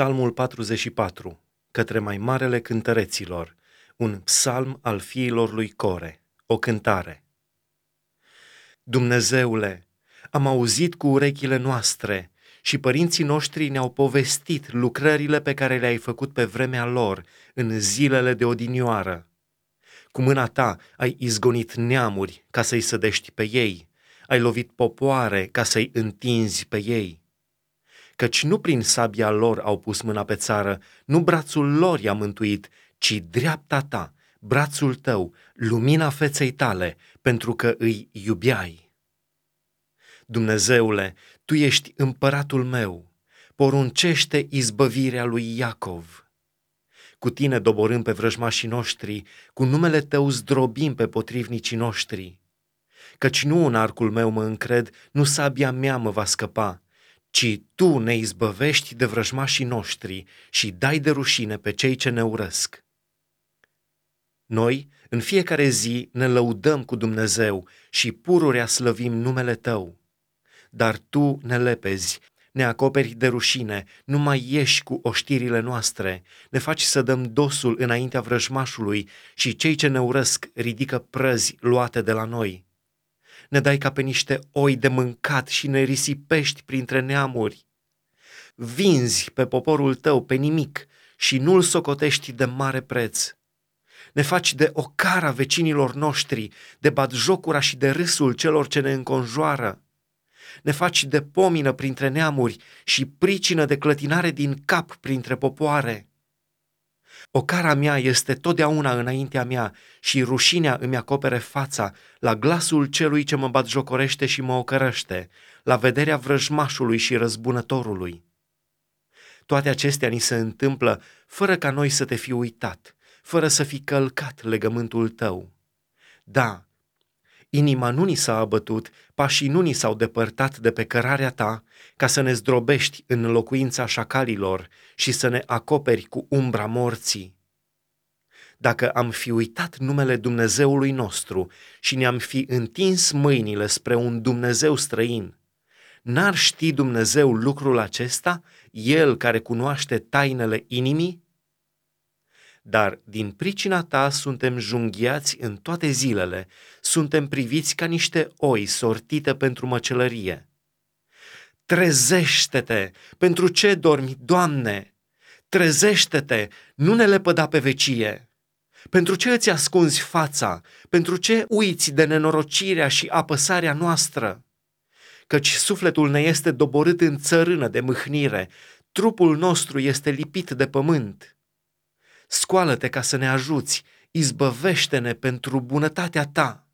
Psalmul 44, către mai marele cântăreților, un psalm al fiilor lui Core, o cântare. Dumnezeule, am auzit cu urechile noastre și părinții noștri ne-au povestit lucrările pe care le-ai făcut pe vremea lor, în zilele de odinioară. Cu mâna ta ai izgonit neamuri ca să-i sădești pe ei, ai lovit popoare ca să-i întinzi pe ei căci nu prin sabia lor au pus mâna pe țară, nu brațul lor i-a mântuit, ci dreapta ta, brațul tău, lumina feței tale, pentru că îi iubiai. Dumnezeule, Tu ești împăratul meu, poruncește izbăvirea lui Iacov. Cu Tine doborâm pe vrăjmașii noștri, cu numele Tău zdrobim pe potrivnicii noștri. Căci nu în arcul meu mă încred, nu sabia mea mă va scăpa, ci Tu ne izbăvești de vrăjmașii noștri și dai de rușine pe cei ce ne urăsc. Noi, în fiecare zi, ne lăudăm cu Dumnezeu și pururea slăvim numele Tău. Dar Tu ne lepezi, ne acoperi de rușine, nu mai ieși cu oștirile noastre, ne faci să dăm dosul înaintea vrăjmașului și cei ce ne urăsc ridică prăzi luate de la noi ne dai ca pe niște oi de mâncat și ne risipești printre neamuri. Vinzi pe poporul tău pe nimic și nu-l socotești de mare preț. Ne faci de ocara vecinilor noștri, de jocura și de râsul celor ce ne înconjoară. Ne faci de pomină printre neamuri și pricină de clătinare din cap printre popoare. O cara mea este totdeauna înaintea mea și rușinea îmi acopere fața la glasul celui ce mă bat jocorește și mă ocărăște, la vederea vrăjmașului și răzbunătorului. Toate acestea ni se întâmplă fără ca noi să te fi uitat, fără să fi călcat legământul tău. Da, Inima nu ni s-a abătut, pașii nu ni s-au depărtat de pe cărarea ta, ca să ne zdrobești în locuința șacalilor și să ne acoperi cu umbra morții. Dacă am fi uitat numele Dumnezeului nostru și ne-am fi întins mâinile spre un Dumnezeu străin, n-ar ști Dumnezeu lucrul acesta, El care cunoaște tainele inimii? Dar din pricina ta suntem junghiați în toate zilele, suntem priviți ca niște oi sortite pentru măcelărie. Trezește-te! Pentru ce dormi, Doamne? Trezește-te! Nu ne lepăda pe vecie! Pentru ce îți ascunzi fața? Pentru ce uiți de nenorocirea și apăsarea noastră? Căci sufletul ne este doborât în țărână de mâhnire, trupul nostru este lipit de pământ scoală-te ca să ne ajuți, izbăvește-ne pentru bunătatea ta.